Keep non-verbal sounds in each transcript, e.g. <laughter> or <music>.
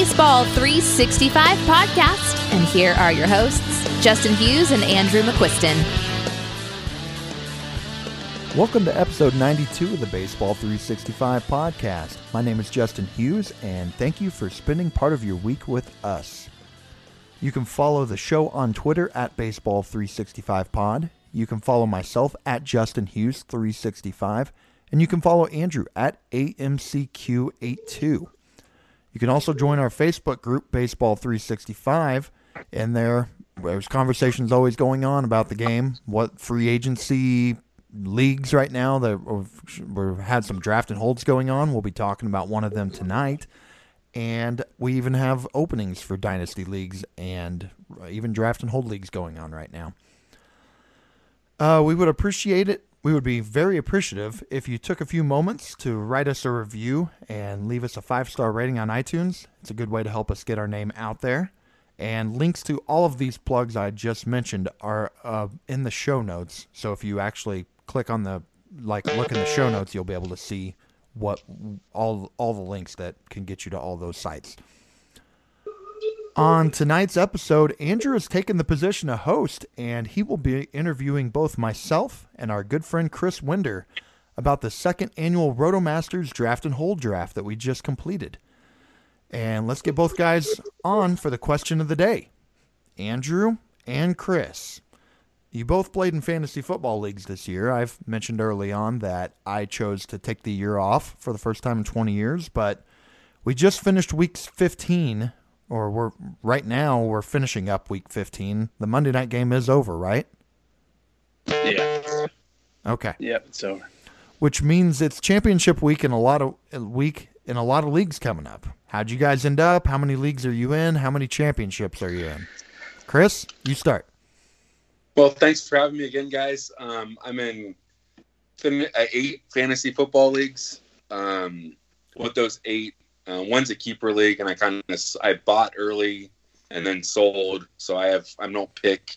Baseball 365 podcast, and here are your hosts, Justin Hughes and Andrew McQuiston. Welcome to episode 92 of the Baseball 365 podcast. My name is Justin Hughes, and thank you for spending part of your week with us. You can follow the show on Twitter at Baseball365pod. You can follow myself at Justin Hughes 365, and you can follow Andrew at AMCQ82. You can also join our Facebook group, Baseball 365, and there there's conversations always going on about the game, what free agency leagues right now that we've had some draft and holds going on. We'll be talking about one of them tonight. And we even have openings for dynasty leagues and even draft and hold leagues going on right now. Uh, we would appreciate it. We would be very appreciative if you took a few moments to write us a review and leave us a five star rating on iTunes. It's a good way to help us get our name out there. And links to all of these plugs I just mentioned are uh, in the show notes. So if you actually click on the like look in the show notes, you'll be able to see what all all the links that can get you to all those sites. On tonight's episode, Andrew has taken the position of host, and he will be interviewing both myself and our good friend Chris Winder about the second annual RotoMasters Draft and Hold draft that we just completed. And let's get both guys on for the question of the day. Andrew and Chris, you both played in fantasy football leagues this year. I've mentioned early on that I chose to take the year off for the first time in 20 years, but we just finished week 15 or we're right now we're finishing up week 15. The Monday night game is over, right? Yeah. Okay. Yep, it's over. Which means it's championship week in a lot of week in a lot of leagues coming up. How'd you guys end up? How many leagues are you in? How many championships are you in? Chris, you start. Well, thanks for having me again, guys. Um, I'm in uh, eight fantasy football leagues. Um, with those eight, uh, one's a keeper league, and I kind of I bought early and then sold, so I have I don't pick.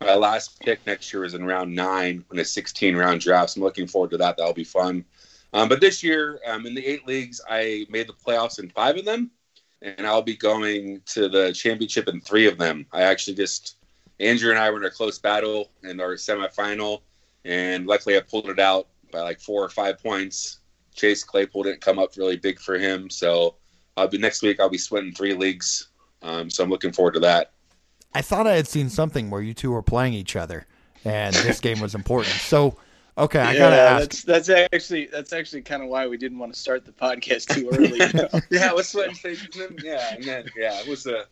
My last pick next year is in round nine in a 16 round draft. So I'm looking forward to that. That'll be fun. Um, but this year, um, in the eight leagues, I made the playoffs in five of them, and I'll be going to the championship in three of them. I actually just Andrew and I were in a close battle in our semifinal, and luckily I pulled it out by like four or five points. Chase Claypool didn't come up really big for him. So I'll be next week. I'll be sweating three leagues. Um, so I'm looking forward to that. I thought I had seen something where you two were playing each other, and this game was important. So, okay, I yeah, gotta ask. That's, that's actually that's actually kind of why we didn't want to start the podcast too <laughs> early. You know? yeah, I was sweating. Yeah, and then yeah, it was a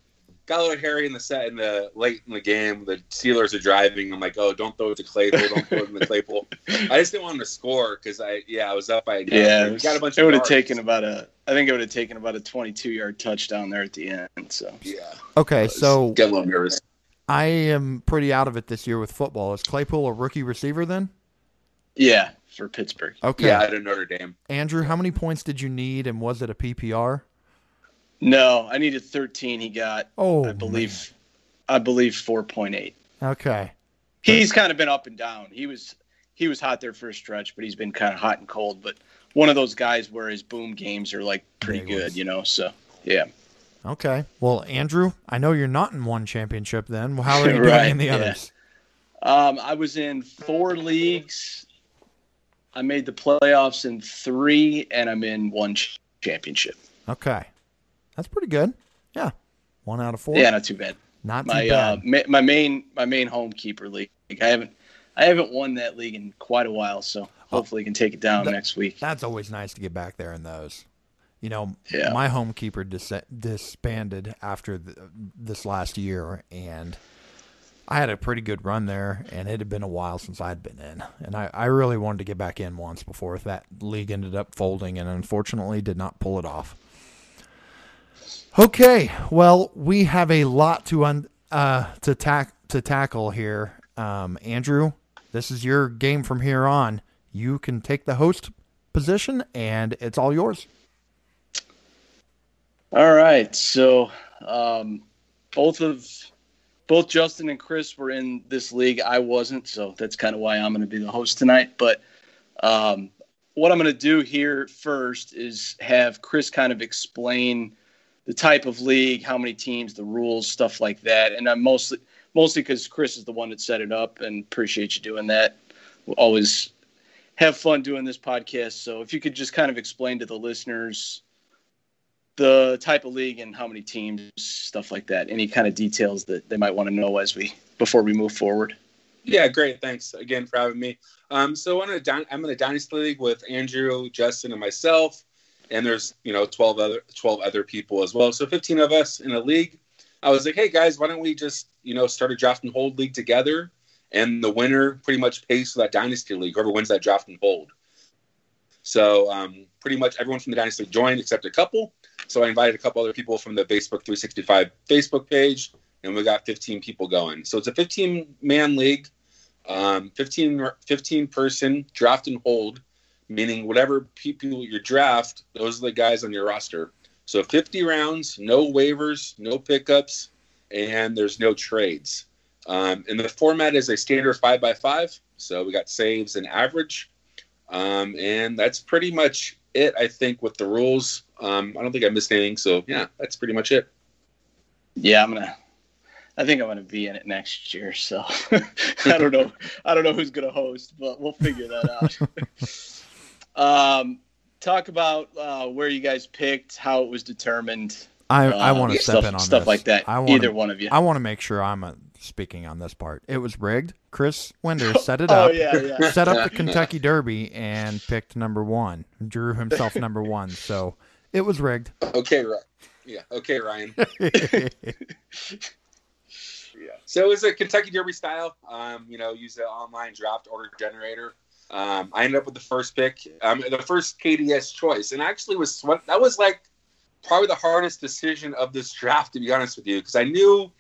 got a little hairy in the set in the late in the game. The Steelers are driving. I'm like, oh, don't throw it to Claypool. Don't throw it to Claypool. <laughs> I just didn't want him to score because I yeah I was up by yeah. It got a bunch. It would have taken about a. I think it would have taken about a 22 yard touchdown there at the end. So yeah. Okay, so get a little nervous. I am pretty out of it this year with football. Is Claypool a rookie receiver then? Yeah, for Pittsburgh. Okay. Yeah, at Notre Dame. Andrew, how many points did you need, and was it a PPR? No, I needed 13. He got, oh, I believe, man. I believe 4.8. Okay. He's kind of been up and down. He was he was hot there for a stretch, but he's been kind of hot and cold. But one of those guys where his boom games are like pretty good, you know. So yeah. Okay. Well, Andrew, I know you're not in one championship. Then how are you <laughs> right, doing in the yeah. others? Um, I was in four leagues. I made the playoffs in three, and I'm in one championship. Okay. That's pretty good. Yeah, one out of four. Yeah, not too bad. Not my too bad. Uh, ma- my main my main home keeper league. I haven't I haven't won that league in quite a while, so hopefully, oh, can take it down that, next week. That's always nice to get back there in those. You know, yeah. my home keeper dis- disbanded after the, this last year, and I had a pretty good run there, and it had been a while since I'd been in, and I, I really wanted to get back in once before that league ended up folding, and unfortunately did not pull it off. Okay, well, we have a lot to un uh to tack to tackle here. Um, Andrew, this is your game from here on. You can take the host position, and it's all yours. All right. So, um, both of both Justin and Chris were in this league. I wasn't, so that's kind of why I'm going to be the host tonight. But um, what I'm going to do here first is have Chris kind of explain the type of league, how many teams, the rules, stuff like that. And I'm mostly mostly because Chris is the one that set it up, and appreciate you doing that. We'll always have fun doing this podcast. So if you could just kind of explain to the listeners the type of league and how many teams, stuff like that. Any kind of details that they might want to know as we before we move forward. Yeah, great. Thanks again for having me. Um, so I'm in, a, I'm in a dynasty league with Andrew, Justin, and myself, and there's you know 12 other 12 other people as well. So 15 of us in a league. I was like, hey guys, why don't we just you know start a draft and hold league together? And the winner pretty much pays for that dynasty league. Whoever wins that draft and hold. So um, pretty much everyone from the dynasty joined except a couple. So I invited a couple other people from the Facebook 365 Facebook page, and we got 15 people going. So it's a 15 man league, um, 15, 15 person draft and hold, meaning whatever people you draft, those are the guys on your roster. So 50 rounds, no waivers, no pickups, and there's no trades. Um, and the format is a standard five by five. So we got saves and average. Um, and that's pretty much it, I think, with the rules. Um, I don't think I missed anything. So yeah, that's pretty much it. Yeah, I'm gonna. I think I'm gonna be in it next year. So <laughs> I don't know. I don't know who's gonna host, but we'll figure that out. <laughs> um, talk about uh, where you guys picked, how it was determined. I, I want to uh, step stuff, in on stuff this. like that. I wanna, Either one of you. I want to make sure I'm a, speaking on this part. It was rigged. Chris Winder <laughs> set it up, oh up, yeah, yeah. <laughs> set up the <laughs> Kentucky Derby, and picked number one. Drew himself number one. So it was rigged. Okay, right. Yeah. Okay, Ryan. yeah. So it was a Kentucky Derby style. Um, you know, use the online draft order generator. Um, I ended up with the first pick, um, the first KDS choice, and actually was that was like probably the hardest decision of this draft, to be honest with you, because I knew,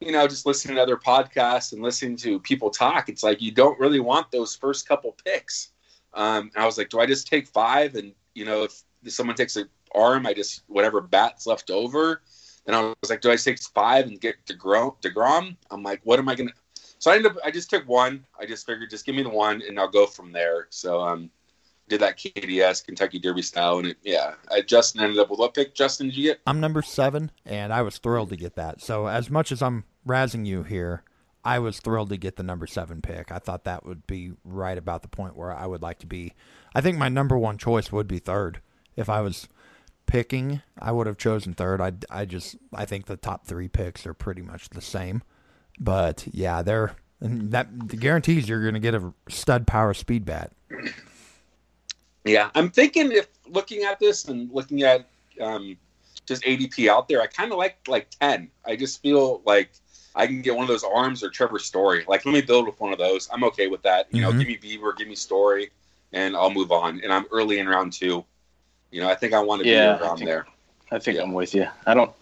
you know, just listening to other podcasts and listening to people talk, it's like you don't really want those first couple picks. Um, I was like, do I just take five? And you know, if someone takes an arm, I just whatever bats left over. And I was like, do I take five and get Degrom? Degrom? I'm like, what am I gonna? So I ended up, I just took one. I just figured, just give me the one, and I'll go from there. So um, did that KDS Kentucky Derby style, and it, yeah, I, Justin ended up with what pick? Justin, did you get? I'm number seven, and I was thrilled to get that. So as much as I'm razzing you here, I was thrilled to get the number seven pick. I thought that would be right about the point where I would like to be. I think my number one choice would be third. If I was picking, I would have chosen third. I, I just I think the top three picks are pretty much the same. But yeah, they're and that guarantees you're going to get a stud power speed bat. Yeah, I'm thinking if looking at this and looking at um, just ADP out there, I kind of like like ten. I just feel like I can get one of those arms or Trevor Story. Like, let me build with one of those. I'm okay with that. You Mhm. know, give me Bieber, give me Story, and I'll move on. And I'm early in round two. You know, I think I want to Yeah, be I around think- there. I think Yeah. I'm with you. I don't.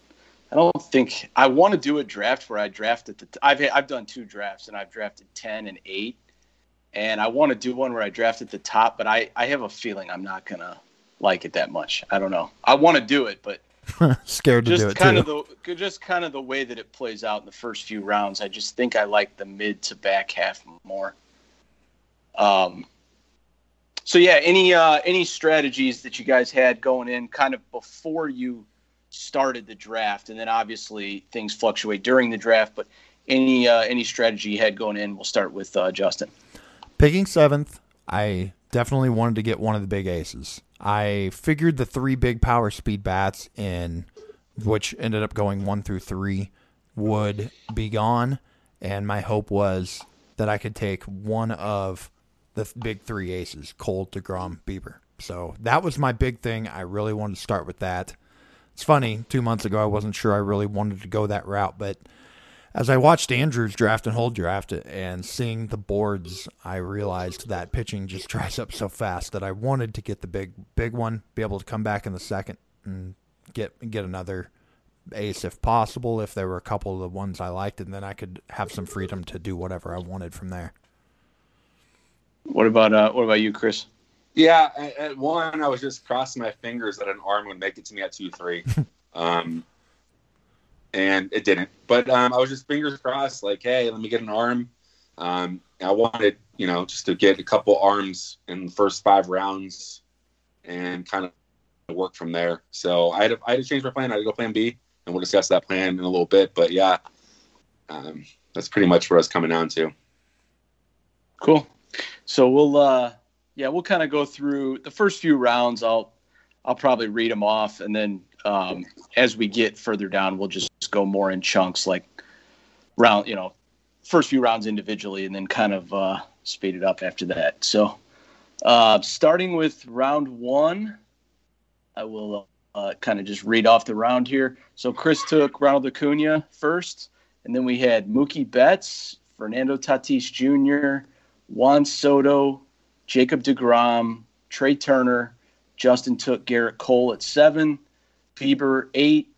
I don't think I want to do a draft where I draft at the. T- I've I've done two drafts and I've drafted ten and eight, and I want to do one where I draft at the top, but I I have a feeling I'm not gonna like it that much. I don't know. I want to do it, but <laughs> Scared to do just it kind too. of the just kind of the way that it plays out in the first few rounds. I just think I like the mid to back half more. Um. So yeah, any uh, any strategies that you guys had going in kind of before you started the draft, and then obviously things fluctuate during the draft. But any uh, any strategy you had going in, we'll start with uh, Justin. Picking seventh, I definitely wanted to get one of the big aces. I figured the three big power speed bats in which ended up going one through three would be gone, and my hope was that I could take one of the th- big three aces, Cole, DeGrom, Bieber. So that was my big thing. I really wanted to start with that. It's funny, two months ago I wasn't sure I really wanted to go that route, but as I watched Andrew's draft and hold draft and seeing the boards, I realized that pitching just <laughs> dries up so fast that I wanted to get the big big one, be able to come back in the second and get get another ace if possible. If there were a couple of the ones I liked, and then I could have some freedom to do whatever I wanted from there. What about uh, what about you, Chris? Yeah, at, at one, I was just crossing my fingers that an arm would make it to me at two three, <laughs> um, and it didn't. But um, I was just fingers crossed, like, hey, let me get an arm. Um, I wanted, you know, just to get a couple arms in the first five rounds, and kind of work from there. So I had to, I had to change my plan. I had to go plan B, and we'll discuss that plan in a little bit. But yeah, um, that's pretty much what I was coming down to. Cool. So we'll uh yeah, we'll kind of go through the first few rounds. I'll I'll probably read them off and then um as we get further down, we'll just go more in chunks like round, you know, first few rounds individually and then kind of uh speed it up after that. So uh starting with round 1, I will uh, kind of just read off the round here. So Chris took Ronald Acuna first, and then we had Mookie Betts, Fernando Tatis Jr., Juan Soto, Jacob DeGrom, Trey Turner. Justin took Gerrit Cole at seven, Bieber eight,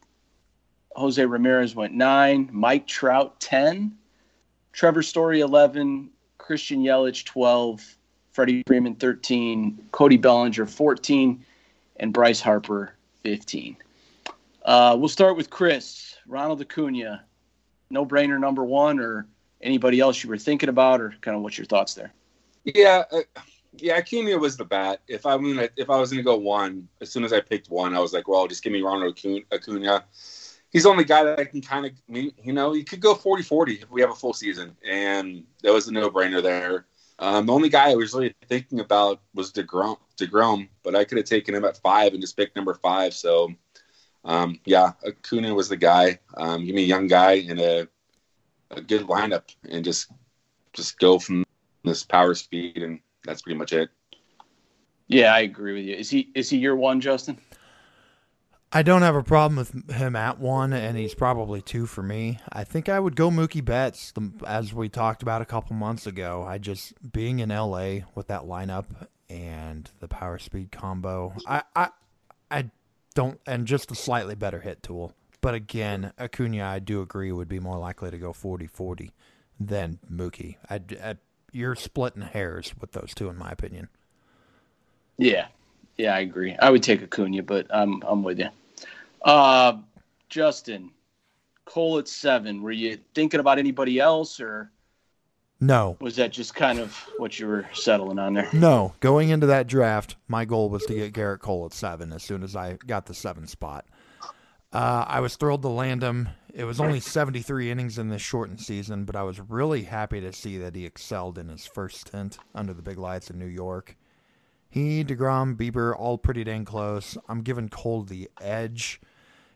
Jose Ramirez went nine, Mike Trout 10, Trevor Story 11, Christian Yelich 12, Freddie Freeman 13, Cody Bellinger 14, and Bryce Harper 15. Uh, we'll start with Chris, Ronald Acuna, no brainer number one, or anybody else you were thinking about, or kind of what's your thoughts there? Yeah, uh, yeah, Acuna was the bat. If I gonna, if I was going to go one, as soon as I picked one, I was like, well, just give me Ronald Acuna. He's the only guy that I can kind of, you know, he could go 40-40 if we have a full season, and that was a no-brainer there. Um, the only guy I was really thinking about was Degrom, Degrom, but I could have taken him at five and just picked number five. So, um, yeah, Acuna was the guy. Um, give me a young guy and a, a good lineup, and just just go from this power speed, and that's pretty much it. Yeah, I agree with you. Is he is he your one, Justin? I don't have a problem with him at one, and he's probably two for me. I think I would go Mookie Betts, as we talked about a couple months ago. I just being in LA with that lineup and the power speed combo. I I I don't, and just a slightly better hit tool. But again, Acuna, I do agree, would be more likely to go 40-40 than Mookie. I, I you're splitting hairs with those two, in my opinion. Yeah, yeah, I agree. I would take Acuna, but I'm I'm with you. Uh, Justin, Cole at seven. Were you thinking about anybody else, or no? Was that just kind of what you were settling on there? No. Going into that draft, my goal was to get Gerrit Cole at seven. As soon as I got the seven spot, uh, I was thrilled to land him. It was only 73 innings in this shortened season, but I was really happy to see that he excelled in his first stint under the big lights in New York. He, DeGrom, Bieber, all pretty dang close. I'm giving Cole the edge.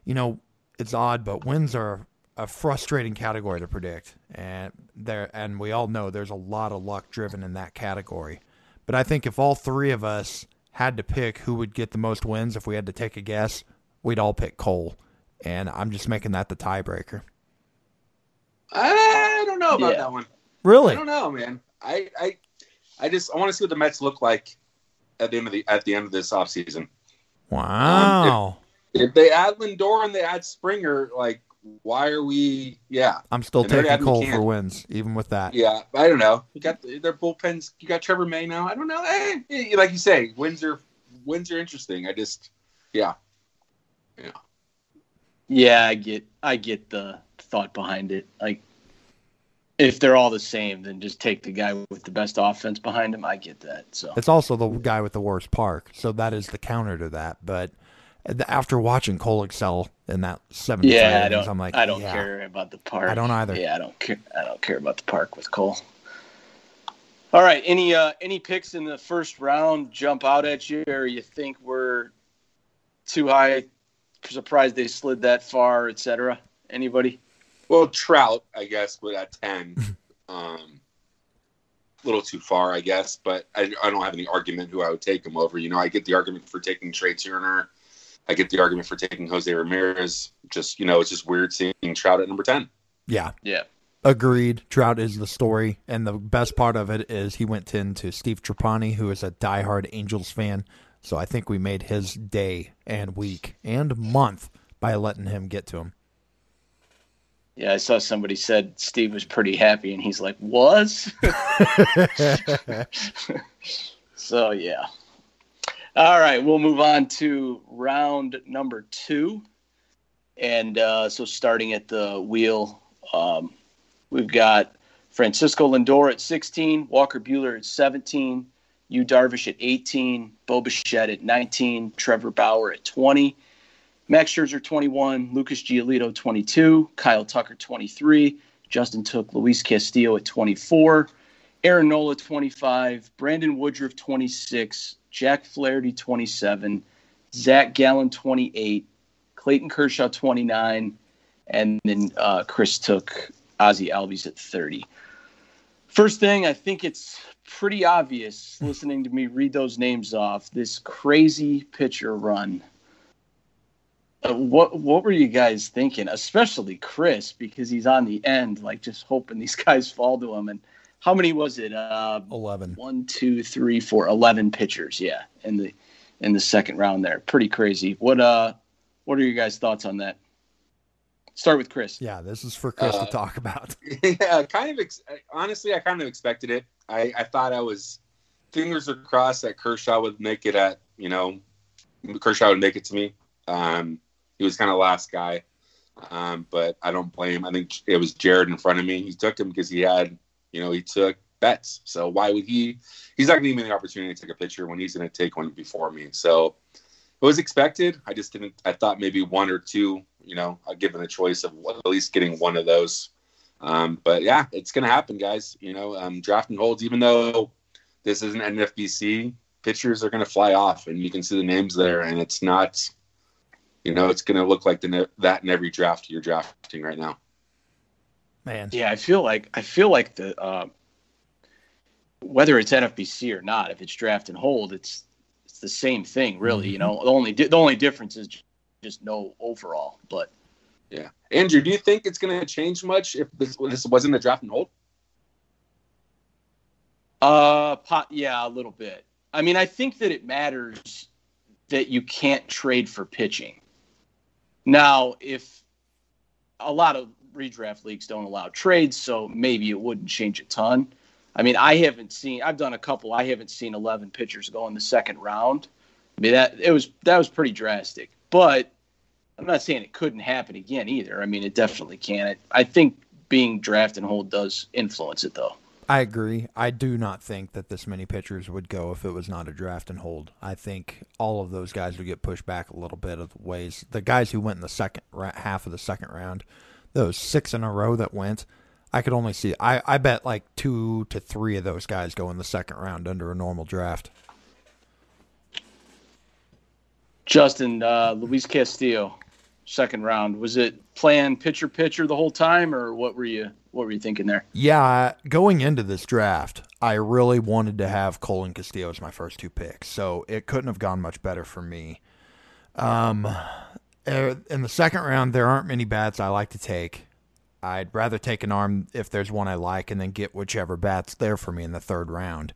You know, it's odd, but wins are a frustrating category to predict, and there, and we all know there's a lot of luck driven in that category. But I think if all three of us had to pick who would get the most wins, if we had to take a guess, we'd all pick Cole and I'm just making that the tiebreaker. I don't know about yeah. that one. Really? I don't know, man. I I I just I want to see what the Mets look like at the end of the at the end of this offseason. Wow. Um, if, if, they add Lindor and they add Springer, like why are we? Yeah, I'm still and taking Cole for wins, even with that. Yeah, I don't know. You got their bullpens. You got Trevor May now. I don't know. Eh, like you say, wins are wins are interesting. I just, yeah, yeah. Yeah, I get I get the thought behind it. Like if they're all the same, then just take the guy with the best offense behind him. I get that. So it's also the guy with the worst park. So that is the counter to that. But after watching Cole excel in that seven, yeah, I don't. I'm like, I don't yeah, care about the park. I don't either. Yeah, I don't care. I don't care about the park with Cole. All right, any uh, any picks in the first round jump out at you, or you think we're too high surprised they slid that far, etc. Anybody? Well, Trout, I guess, with at ten, <laughs> um, a little too far, I guess. But I, I don't have any argument who I would take him over. You know, I get the argument for taking Trea Turner. I get the argument for taking Jose Ramirez. Just you know, it's just weird seeing Trout at number ten. Yeah, yeah. Agreed. Trout is the story, and the best part of it is he went into Steve Trapani, who is a diehard Angels fan. So I think we made his day and week and month by letting him get to him. Yeah, I saw somebody said Steve was pretty happy, and he's like, "Was." <laughs> so yeah. All right, we'll move on to round number two, and uh, so starting at the wheel, um, we've got Francisco Lindor at 16, Walker Buehler at 17, Yu Darvish at 18, Bo Bichette at 19, Trevor Bauer at 20, Max Scherzer 21, Lucas Giolito 22, Kyle Tucker 23, Justin took Luis Castillo at 24, Aaron Nola 25, Brandon Woodruff 26, Jack Flaherty 27, Zach Gallen 28, Clayton Kershaw 29, and then uh, Chris took Ozzie Albies at 30. First thing, I think it's pretty obvious listening to me read those names off. This crazy pitcher run. Uh, what what were you guys thinking? Especially Chris, because he's on the end, like just hoping these <laughs> guys fall to him. And how many was it? Uh, Eleven. One, two, three, four, eleven pitchers. Yeah, in the in the second round there. Pretty crazy. What uh, what are your guys' thoughts on that? Start with Chris. Yeah, this is for Chris Uh, to talk about. <laughs> yeah, kind of. Ex- honestly, I kind of expected it. I, I thought I was fingers are crossed that Kershaw would make it at you know Kershaw would make it to me. Um, he was kind of last guy, um, but I don't blame. I think it was Jared in front of me. He took him because he had you know he took Betts. So why would he? He's not going to give me the opportunity to take a picture when he's going to take one before me. So it was expected. I just didn't. I thought maybe one or two. You know, I'd given a choice of at least getting one of those. Um, but yeah, it's going to happen, guys. You know, um, drafting holds, even though this isn't NFBC, pitchers are going to fly off, and you can see the names there, and it's not, you know, it's going to look like the that in every draft you're drafting right now. Man, Yeah, I feel like I feel like the uh, whether it's NFBC or not, if it's draft and hold, it's it's the same thing, really. You know, the only di- the only difference is just no overall. But Yeah, Andrew, do you think it's going to change much if this this wasn't a draft and hold? uh, pot, yeah, a little bit. I mean, I think that it matters that you can't trade for pitching. Now, if a lot of redraft leagues don't allow trades, so maybe it wouldn't change a ton. I mean, I haven't seen. I've done a couple. I haven't seen eleven pitchers go in the second round. I mean, that it was that was pretty drastic. But I'm not saying it couldn't happen again either. I mean, it definitely can. It, I think being draft and hold does influence it, though. I agree. I do not think that this many pitchers would go if it was not a draft and hold. I think all of those guys would get pushed back a little bit of the ways. The guys who went in the second half of the second round, those six in a row that went, I could only see. I I bet like two to three of those guys go in the second round under a normal draft. Justin, uh, Luis Castillo, second round. Was it planned pitcher pitcher the whole time, or what were you what were you thinking there? Yeah, going into this draft, I really wanted to have Cole and Castillo as my first two picks, so it couldn't have gone much better for me. Um, er, in the second round, there aren't many bats I like to take. I'd rather take an arm if there's one I like, and then get whichever bat's there for me in the third round.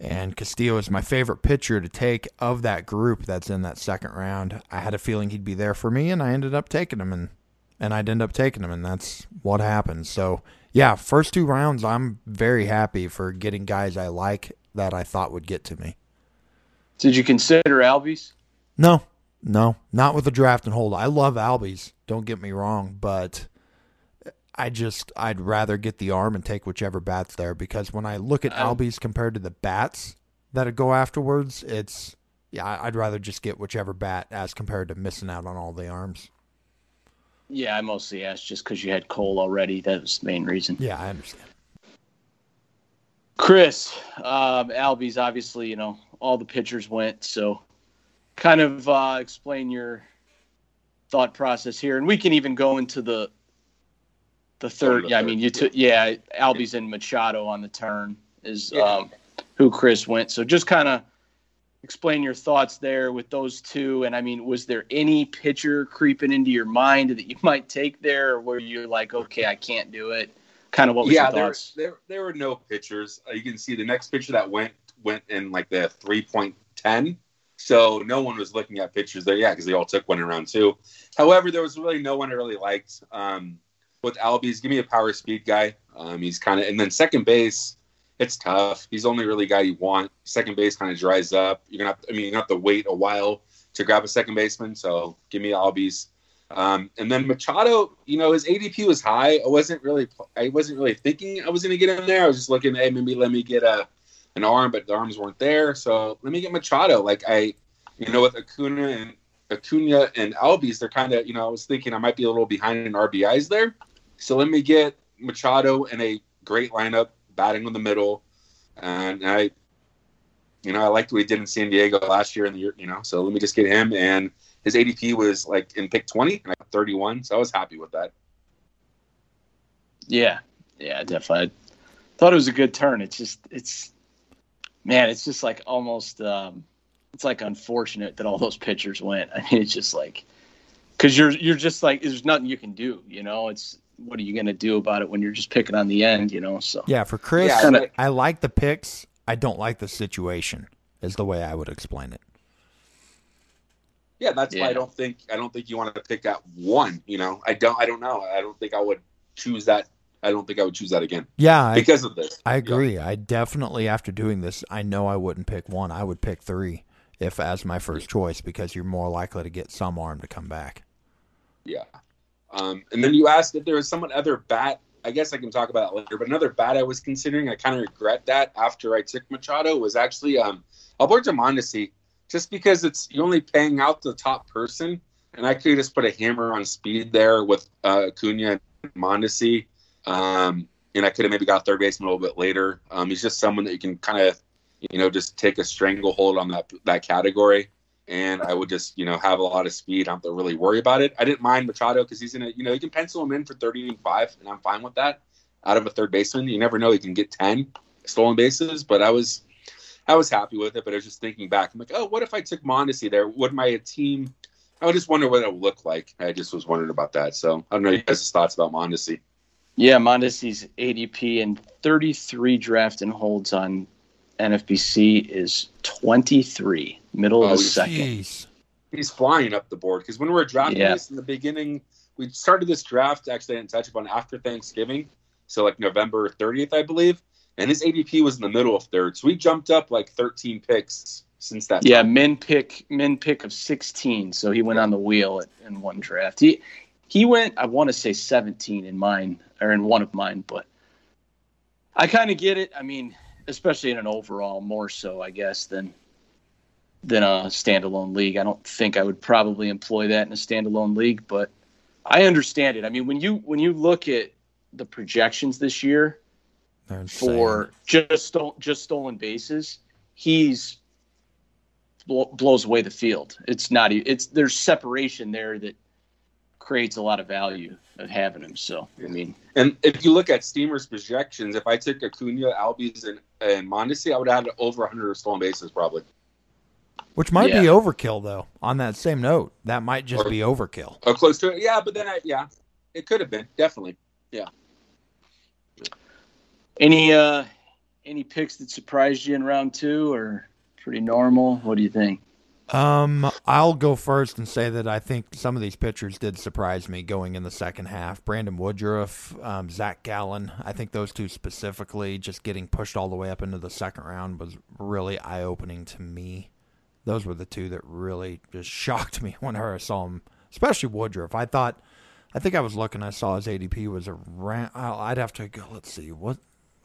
And Castillo is my favorite pitcher to take of that group that's in that second round. I had a feeling he'd be there for me, and I ended up taking him, and and I'd end up taking him, and that's what happened. So yeah, first two rounds, I'm very happy for getting guys I like that I thought would get to me. Did you consider Albies? No, no, not with the draft and hold. I love Albies. Don't get me wrong, but I just I'd rather get the arm and take whichever bats there because when I look at Albies compared to the bats that go afterwards, it's yeah, I'd rather just get whichever bat as compared to missing out on all the arms. Yeah, I mostly asked just because you had Cole already. That was the main reason. Yeah, I understand. Chris, um, Albies, obviously, you know, all the pitchers went. So kind of uh, explain your thought process here. And we can even go into the the third. the yeah, I mean, you took, yeah, Albies and Machado on the turn is Yeah. um, who Chris went. So just kind of explain your thoughts there with those two. And I mean, was there any pitcher creeping into your mind that you <laughs> might take there, or were you like, okay, I can't do it? Kind of what was yeah, your there, thoughts? there there were no pitchers. Uh, you can see the next pitcher that went went in like the three point ten. So no one was looking at pitchers there, yeah, because they all took one in round two. However, there was really no one I really liked. Um, with Albies, give me a power speed guy. Um, he's kind of, and then second base, it's tough. He's the only really guy you want. Second base kind of dries up. You're gonna, have to, I mean, gonna have to wait a while to grab a second baseman. So give me Albies. Um, and then Machado, you know, his ADP was high. I wasn't really, I wasn't really thinking I was going to get him there. I was just looking, hey, maybe let me get a, an arm, but the arms weren't there. So let me get Machado. Like I, you know, with Acuna and Acuna and Albies, they're kind of, you know, I was thinking I might be a little behind in RBIs there. So let me get Machado in a great lineup, batting in the middle, and I, you know, I liked what he did in San Diego last year in the year, you know. So let me just get him, and his ADP was like in pick twenty, and I got thirty one, so I was happy with that. Yeah, yeah, definitely. I thought it was a good turn. It's just, it's, man, it's just like almost, um, it's like unfortunate that all those pitchers went. <laughs> I mean, it's just like, because you're you're just like, there's nothing you can do. You know, it's what are you gonna do about it when you're just picking on the end? You know, so Yeah, for Chris, Yeah, kinda- I like the picks. I don't like the situation. Is the way I would explain it. Yeah, that's why I don't think I don't think you want to pick that one. You know, I don't I don't know. I don't think I would choose that. I don't think I would choose that again Yeah, I, because of this. I agree. I definitely, after doing this, I know I wouldn't pick one. I would pick three if as my first choice because you're more likely to get some arm to come back. Yeah. Um, and then you asked if there was someone other bat. I guess I can talk about later. But another bat I was considering, I kind of regret that after I took Machado was actually um, Alberto Mondesi, just because it's you're only paying out the top person, and I could just put a hammer on speed there with uh, Acuna and Mondesi, um, and I could have maybe got third baseman a little bit later. Um, he's just someone that you can kind of, you know, just take a stranglehold on that that category and I would just, you know, have a lot of speed. I don't really worry about it. I didn't mind Machado because he's in a, you know, you can pencil him in for 30 and 5, and I'm fine with that. Out of a third baseman, you never know, he can get 10 stolen bases, but I was, I was happy with it. But I was just thinking back, I'm like, oh, what if I took Mondesi there? Would my team? I would just wonder what it would look like. I just was wondering about that. So I don't know you guys' thoughts about Mondesi. yeah, Mondesi's ADP and 33 draft and holds on NFBC is 23, middle of Oh, the second. He's flying up the board because when we were drafting Yeah. this in the beginning, we started this draft. Actually, I didn't touch upon after Thanksgiving, so like November 30th, I believe. And his ADP was in the middle of third, so we jumped up like 13 picks since that. Yeah, time. min pick min pick of 16, so he went on the wheel at, in one draft. He he went, I want to say 17 in mine or in one of mine, but I kind of get it. I mean, especially in an overall, more so, I guess, than than a standalone league. I don't think I would probably employ that in a standalone league, but I understand it. I mean, when you when you look at the projections this year for just just stolen bases, he's blows away the field. It's not. It's there's separation there that creates a lot of value of having him. So I mean, And if you look at Steamer's projections, if I took Acuna, Albies, and, and Mondesi, I would add over 100 stolen bases probably. Which might Yeah. be overkill, though. On that same note, that might just Or- be overkill. Or close to it. Yeah, but then I, yeah, it could have been definitely. Yeah. Any uh any picks that surprised you in round two or pretty normal? What do you think? Um, I'll go first and say that I think some of these pitchers did surprise me going in the second half. Brandon Woodruff, um, Zach Gallen. I think those two specifically, just getting pushed all the way up into the second round, was really eye opening to me. Those were the two that really just <laughs> shocked me whenever I saw them, especially Woodruff. I thought, I think I was looking, I saw his ADP was around. I'd have to go. Let's see what.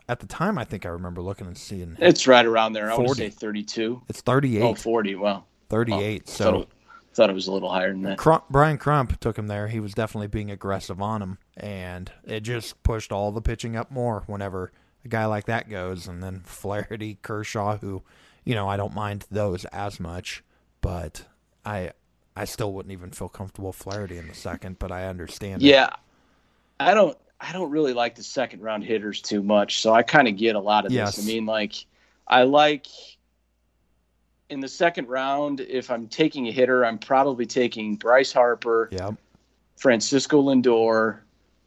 At the time, I think I remember looking and seeing It's right around there. I would say 32. it's 38, Oh, 40. Wow. 38. Oh, so thought it, thought it was a little higher than that. Crump, Brian Crump took him there. He was definitely being aggressive on him, and it just pushed all the pitching up more whenever a guy like that goes. And then <laughs> Flaherty, Kershaw, who, you know, I don't mind those as much, but I, I still wouldn't even feel comfortable Flaherty in the second. But I understand. it. Yeah, I don't. I don't really like the second round hitters too much, so I kind of get a lot of Yes. this. I mean, like, I like in the second round. If I'm taking a hitter, I'm probably taking Bryce Harper, yeah, Francisco Lindor,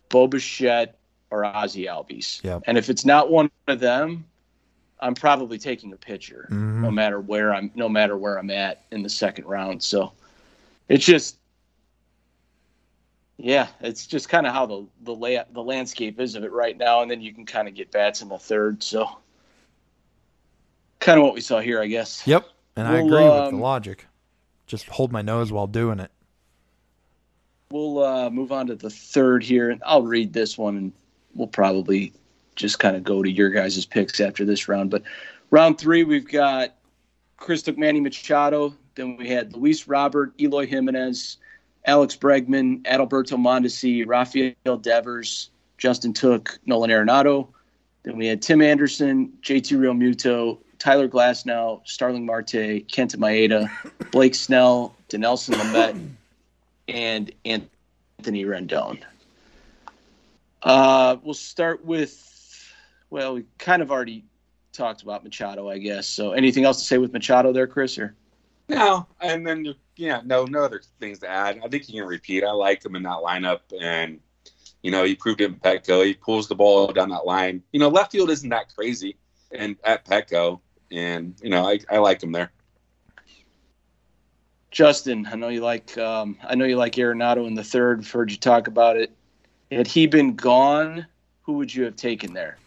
Bo Bichette, or Ozzie Albies. Yep. And if it's not one of them, I'm probably taking a pitcher, Mhm. no matter where I'm, no matter where I'm at in the second round. So it's just, yeah, it's just kind of how the the lay, the landscape is of it right now, and then you can kind of get bats in the third. So kind of what we saw here, I guess. Yep. And I Well, agree with the um, logic. Just hold my nose while doing it. We'll uh, move on to the third here, and I'll read this one, and we'll probably just kind of go to your guys' picks after this round. But Round three, we've got Chris took Manny Machado. Then we had Luis Robert, Eloy Jimenez, Alex Bregman, Adalberto Mondesi, Rafael Devers, Justin Took, Nolan Arenado. Then we had Tim Anderson, JT Realmuto, Tyler Glasnow, Starling Marte, Kenta Maeda, Blake Snell, Dinelson Lamet, and Anthony Rendon. Uh, we'll start with, well, we kind of already talked about Machado, I guess. So anything else to say with Machado there, Chris? Or no, and then yeah, no, no other things to add. I think he can repeat. I like him in that lineup, and you know he proved it in Petco. He pulls the ball down that line. You know, left field isn't that crazy, and at Petco, and you know I, I like him there. Justin, I know you like um, I know you like Arenado in the third. I've heard you talk about it. Had he been gone, who would you have taken there?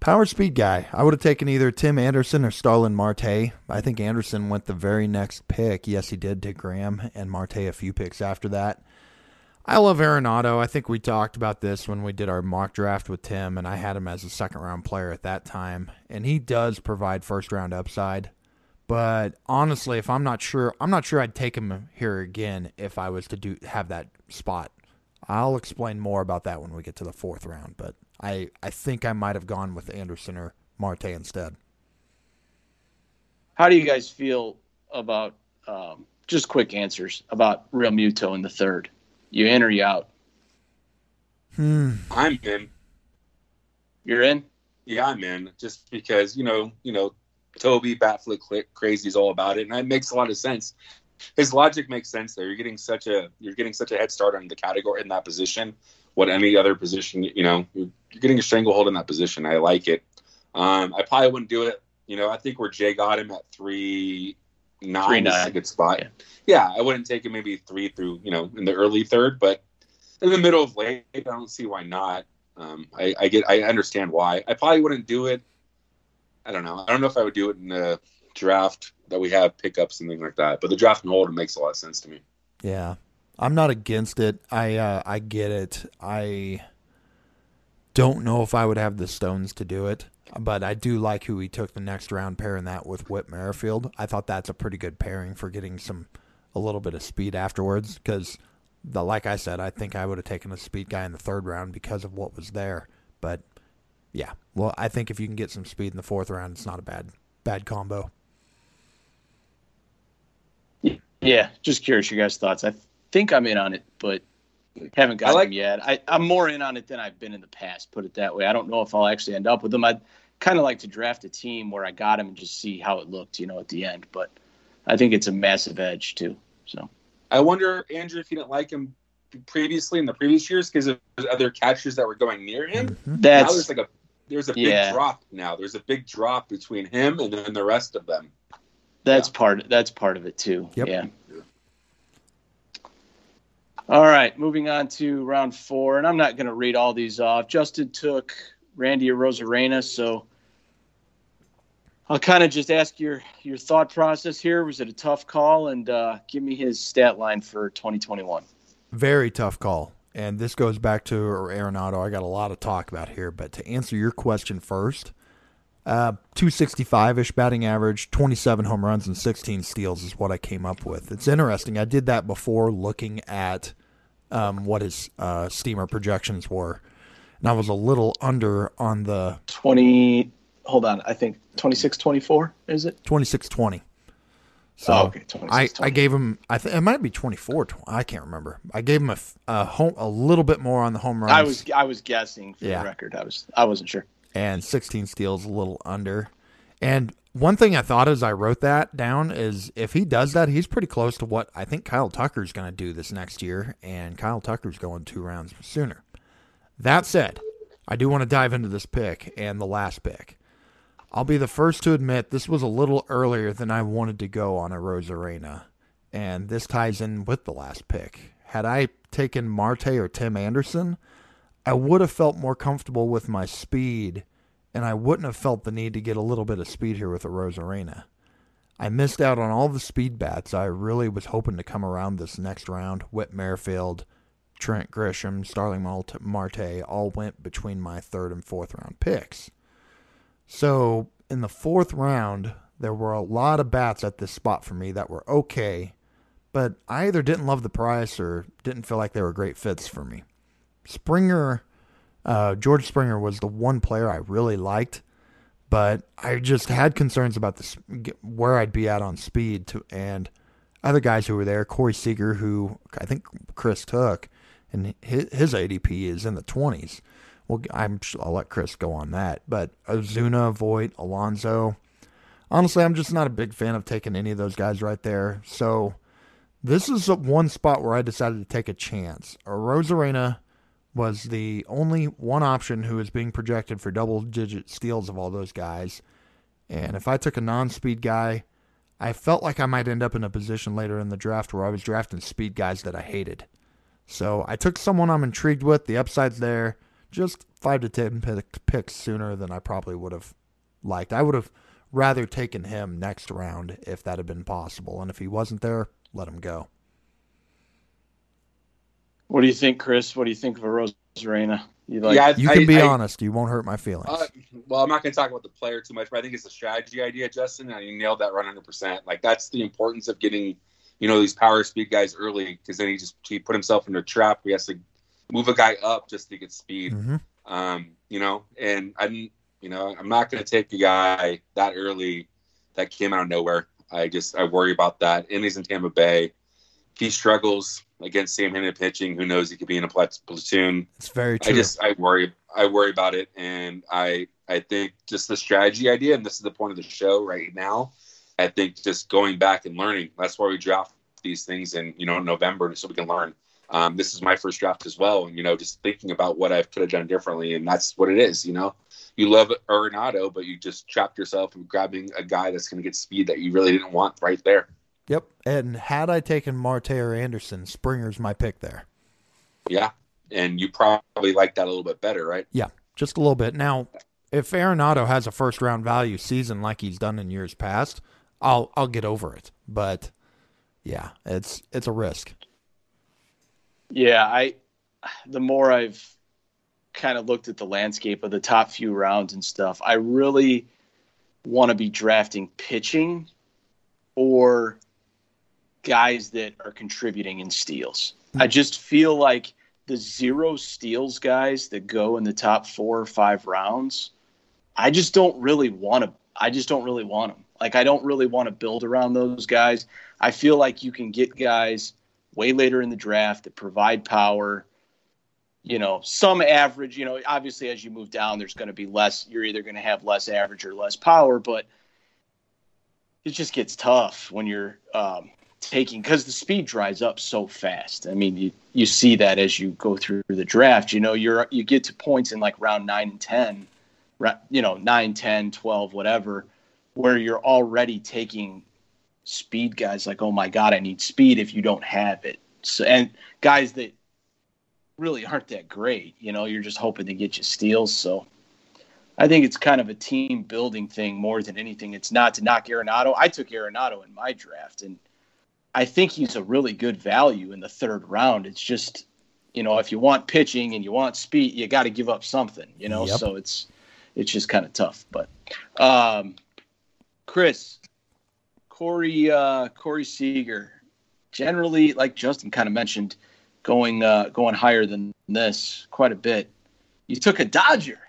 Power speed guy. I would have taken either Tim Anderson or Starling Marte. I think Anderson went the very next pick. Yes, he did to Graham and Marte a few picks after that. I love Arenado. I think we talked about this when we did our mock draft with Tim, and I had him as a second round player at that time. And he does provide first round upside. But honestly, if I'm not sure, I'm not sure I'd take him here again if I was to do have that spot. I'll explain more about that when we get to the fourth round. But I I think I might have gone with Anderson or Marte instead. How do you guys feel about um, just quick answers about Real Muto in the third? You in or you out? Hmm. I'm in. You're in. Yeah, I'm in. Just because you know, you know, Toby Batflick crazy is all about it, and that makes a lot of sense. His logic makes sense there. You're getting such a you're getting such a head start on the category in that position what any other position, you know, you're, getting a stranglehold in that position. I like it. Um, I probably wouldn't do it. You know, I think where Jay got him at three nine, three nine. is a good spot. Yeah. yeah, I wouldn't take him maybe three through, you know, in the early third, but in the middle of late, I don't see why not. Um, I, I get, I understand why. I probably wouldn't do it. I don't know. I don't know if I would do it in the draft that we have pickups and things like that, but the draft and hold it makes a lot of sense to me. Yeah, I'm not against it. I uh, I get it. I don't know if I would have the stones to do it, but I do like who he took the next round pairing that with Whit Merrifield. I thought that's a pretty good pairing for getting some a little bit of speed afterwards because the like I said, I think I would have taken a speed guy in the third round because of what was there. But yeah, well, I think if you can get some speed in the fourth round, it's not a bad bad combo. Yeah, just curious your guys' thoughts. I think I'm in on it, but haven't got like, him yet. I, I'm more in on it than I've been in the past. Put it that way. I don't know if I'll actually end up with him. I'd kind of like to draft a team where I got him and just see how it looked, you know, at the end. But I think it's a massive edge too. So I wonder, Andrew, if you didn't like him previously in the previous years because of other catchers that were going near him. Mm-hmm. That's now there's like a there's a big yeah. drop now. There's a big drop between him and then the rest of them. That's yeah. part. That's part of it too. Yep. Yeah. All right, moving on to round four, and I'm not going to read all these off. Justin took Randy Arozarena, so I'll kind of just ask your your thought process here. Was it a tough call? And uh, give me his stat line for 2021. Very tough call, and this goes back to Arenado. I got a lot of talk about here, but to answer your question first, uh, 265 ish batting average, 27 home runs, and 16 steals is what I came up with. It's interesting. I did that before looking at um, what his uh, steamer projections were, and I was a little under on the 20. Hold on, I think 26 24 is it? 26 20. So oh, okay. I, I gave him I think it might be 24 20, I can't remember. I gave him a, a home a little bit more on the home runs. I was I was guessing for yeah. the record. I was I wasn't sure and 16 steals a little under. And one thing I thought as I wrote that down is if he does that, he's pretty close to what I think Kyle Tucker's going to do this next year, and Kyle Tucker's going two rounds sooner. That said, I do want to dive into this pick and the last pick. I'll be the first to admit this was a little earlier than I wanted to go on Arozarena, and this ties in with the last pick. Had I taken Marte or Tim Anderson, I would have felt more comfortable with my speed, and I wouldn't have felt the need to get a little bit of speed here with Arozarena. I missed out on all the speed bats. I really was hoping to come around this next round. Whit Merrifield, Trent Grisham, Starling Marte all went between my third and fourth round picks. So in the fourth round, there were a lot of bats at this spot for me that were okay, but I either didn't love the price or didn't feel like they were great fits for me. Springer, uh, George Springer was the one player I really liked, but I just had concerns about this where I'd be at on speed to and other guys who were there. Corey Seager, who I think Chris took, and his, his ADP is in the twenties. Well, I'm I'll let Chris go on that, but Ozuna, Voit, Alonso. Honestly, I'm just not a big fan of taking any of those guys right there. So this is one spot where I decided to take a chance. Arozarena was the only one option who is being projected for double digit steals of all those guys. And if I took a non speed guy, I felt like I might end up in a position later in the draft where I was drafting speed guys that I hated. So I took someone I'm intrigued with. The upside's there. Just five to ten picks sooner than I probably would have liked. I would have rather taken him next round if that had been possible. And if he wasn't there, let him go. What do you think, Chris? What do you think of a Arozarena? You like? Yeah, you can I, be I, honest. You won't hurt my feelings. Uh, well, I'm not going to talk about the player too much, but I think it's a strategy idea, Justin. And you nailed that 100. percent Like that's the importance of getting, you know, these power speed guys early because then he just he put himself in a trap. He has to move a guy up just to get speed. Mm-hmm. Um, you know, and I'm, you know, I'm not going to take a guy that early that came out of nowhere. I just I worry about that. And he's in Tampa Bay he struggles against Sam-handed pitching, who knows he could be in a platoon. It's very true. I just I worry I worry about it, and I I think just the strategy idea, and this is the point of the show right now. I think just going back and learning. That's why we draft these things in you know November, so we can learn. Um, this is my first draft as well, and you know just thinking about what I could have done differently, and that's what it is. You know, you love Arenado, but you just trapped yourself in grabbing a guy that's going to get speed that you really didn't want right there. Yep. And had I taken Marte or Anderson, Springer's my pick there. Yeah. And you probably like that a little bit better, right? Yeah, just a little bit. Now, if Arenado has a first round value season like he's done in years past, I'll I'll get over it. But yeah, it's it's a risk. Yeah, I the more I've kind of looked at the landscape of the top few rounds and stuff, I really want to be drafting pitching or guys that are contributing in steals. I just feel like the zero steals guys that go in the top four or five rounds, I just don't really want to. I just don't really want them. Like I don't really want to build around those guys. I feel like you can get guys way later in the draft that provide power. You know, some average. You know, obviously as you move down, there's going to be less. You're either going to have less average or less power, but it just gets tough when you're um, taking because the speed dries up so fast. I mean, you you see that as you go through the draft. You know, you're you get to points in like round nine and ten, you know, 9, 10, 12, whatever, where you're already taking speed guys like, oh my god, I need speed if you don't have it. So and guys that really aren't that great. You know, you're just hoping to get you steals. So. I think it's kind of a team building thing more than anything. It's not to knock Arenado. I took Arenado in my draft, and I think he's a really good value in the third round. It's just, you know, if you want pitching and you want speed, you got to give up something, you know. Yep. So it's it's just kind of tough. But um, Chris, Corey, uh, Corey Seager, generally, like Justin kind of mentioned, going uh, going higher than this quite a bit. You took a Dodger.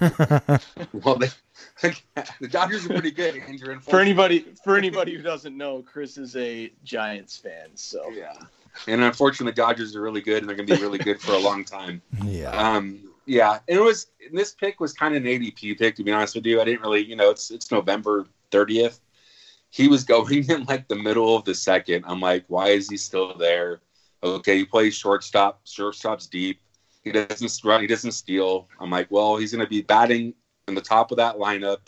<laughs> <laughs> well, they, <laughs> the Dodgers are pretty good. for anybody, for anybody who doesn't know, Chris is a Giants fan. So yeah, and unfortunately, the Dodgers are really good, and they're going to be really good for a <laughs> long time. Yeah. Um. Yeah, and it was this pick was kind of an ADP pick to be honest with you. I didn't really, you know, it's it's November thirtieth. He was going <laughs> in like the middle of the second. I'm like, why is he still there? Okay, he plays shortstop. Shortstop's deep. He doesn't run. He doesn't steal. I'm like, well, he's going to be batting in the top of that lineup.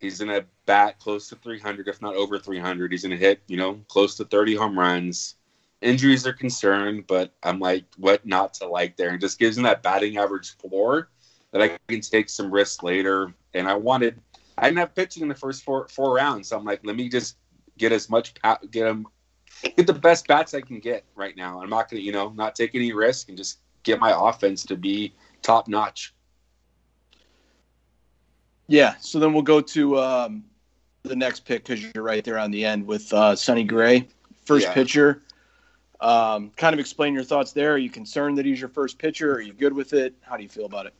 He's going to bat close to 300, if not over 300. He's going to hit, you know, close to 30 home runs. Injuries are concerned, but I'm like, what not to like there? And just gives him that batting average floor that I can take some risks later. And I wanted, I didn't have pitching in the first four four rounds, so I'm like, let me just get as much get him get the best bats I can get right now. I'm not gonna, you know, not take any risk and just get my offense to be top notch. Yeah. So then we'll go to um, the next pick because you're right there on the end with uh, Sonny Gray, first Yeah. pitcher. Um, kind of explain your thoughts there. Are you concerned that he's your first pitcher? Are you good with it? How do you feel about it?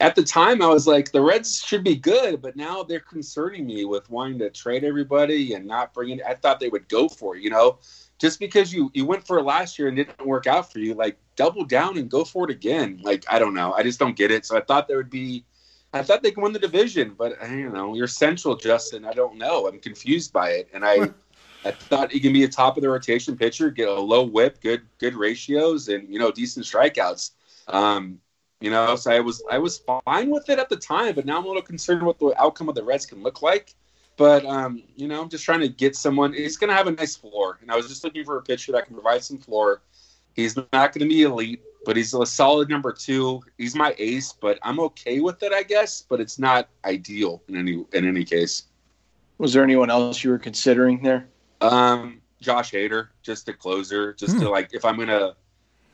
At the time, I was like, the Reds should be good, but now they're concerning me with wanting to trade everybody and not bringing. I thought they would go for it, you know, just because you you went for it last year and it didn't work out for you, like double down and go for it again. Like I don't know, I just don't get it. So I thought there would be, I thought they could win the division, but I don't know. You're Central, Justin. I don't know. I'm confused by it, and I. I thought he can be a top of the rotation pitcher, get a low whip, good good ratios, and you know decent strikeouts. Um, you know, so I was I was fine with it at the time, but now I'm a little concerned what the outcome of the Reds can look like. But um, you know, I'm just trying to get someone. He's going to have a nice floor, and I was just looking for a pitcher that can provide some floor. He's not going to be elite, but he's a solid number two. He's my ace, but I'm okay with it, I guess. But it's not ideal in any in any case. Was there anyone else you were considering there? Um, Josh Hader, just a closer, just to like if I'm gonna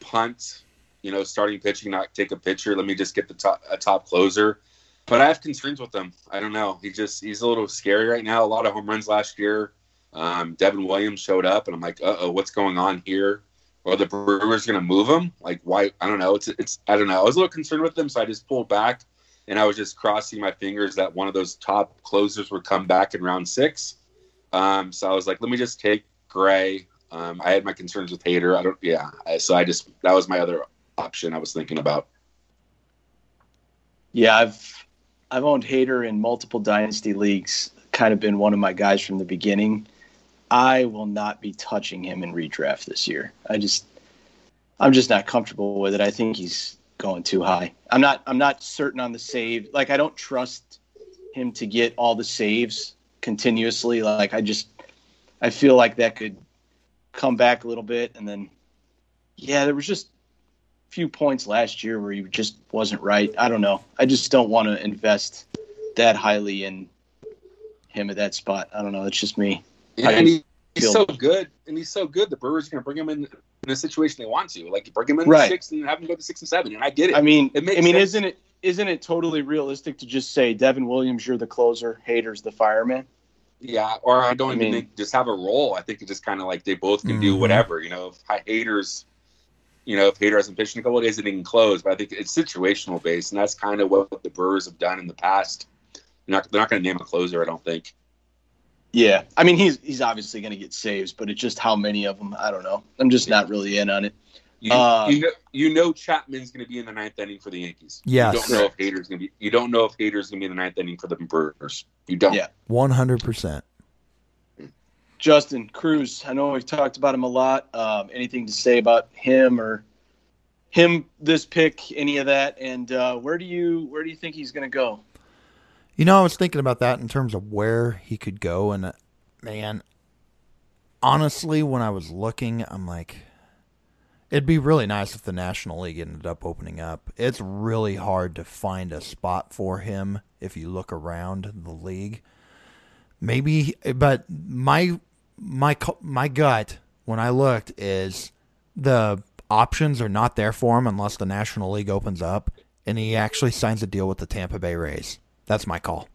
punt, you know, starting pitching, not take a pitcher. Let me just get the top a top closer. But I have concerns with him. I don't know. He just he's a little scary right now. A lot of home runs last year. Um, Devin Williams showed up, and I'm like, uh oh, what's going on here? Are the Brewers gonna move him? Like, why? I don't know. It's it's I don't know. I was a little concerned with him, so I just pulled back, and I was just crossing my fingers that one of those top closers would come back in round six. Um, so I was like, let me just take Gray. Um, I had my concerns with Hader. I don't, yeah. I, so I just that was my other option I was thinking about. Yeah, I've I've owned Hader in multiple dynasty leagues. Kind of been one of my guys from the beginning. I will not be touching him in redraft this year. I just I'm just not comfortable with it. I think he's going too high. I'm not I'm not certain on the save. Like I don't trust him to get all the saves continuously. Like I just I feel like that could come back a little bit and then yeah, there was just a few points last year where he just wasn't right. I don't know. I just don't want to invest that highly in him at that spot. I don't know. It's just me. How and he, he's so good, and he's so good. The Brewers are going to bring him in in a situation they want to, like bring him in Right. six and have him go to six and seven. And I get it. I mean, It makes I mean, sense. isn't it isn't it totally realistic to just say Devin Williams, you're the closer, Hader's the fireman? yeah, or I don't I even mean- think just have a role. I think it's just kind of like they both can do Mhm. whatever. You know, if Hader's, you know, if Hader hasn't pitched in a couple of days, it can close. But I think it's situational based, and that's kind of what the Brewers have done in the past. They're not, they're not going to name a closer, I don't think. Yeah, I mean, he's he's obviously going to get saves, but it's just how many of them. I don't know. I'm just not really in on it. You, Uh, you know, you know Chapman's going to be in the ninth inning for the Yankees. Yes. You don't know if Hader's going to be. You don't know if Hader's going to be in the ninth inning for the Brewers. You don't. Yeah. One hundred percent. Justin Cruz. I know we've talked about him a lot. Um, anything to say about him or him this pick? Any of that? And uh, where do you where do you think he's going to go? You know, I was thinking about that in terms of where he could go, and uh, man, honestly, when I was looking, I'm like, it'd be really nice if the National League ended up opening up. It's really hard to find a spot for him if you look around the league. Maybe, but my my my gut when I looked is the options are not there for him unless the National League opens up and he actually signs a deal with the Tampa Bay Rays. That's my call.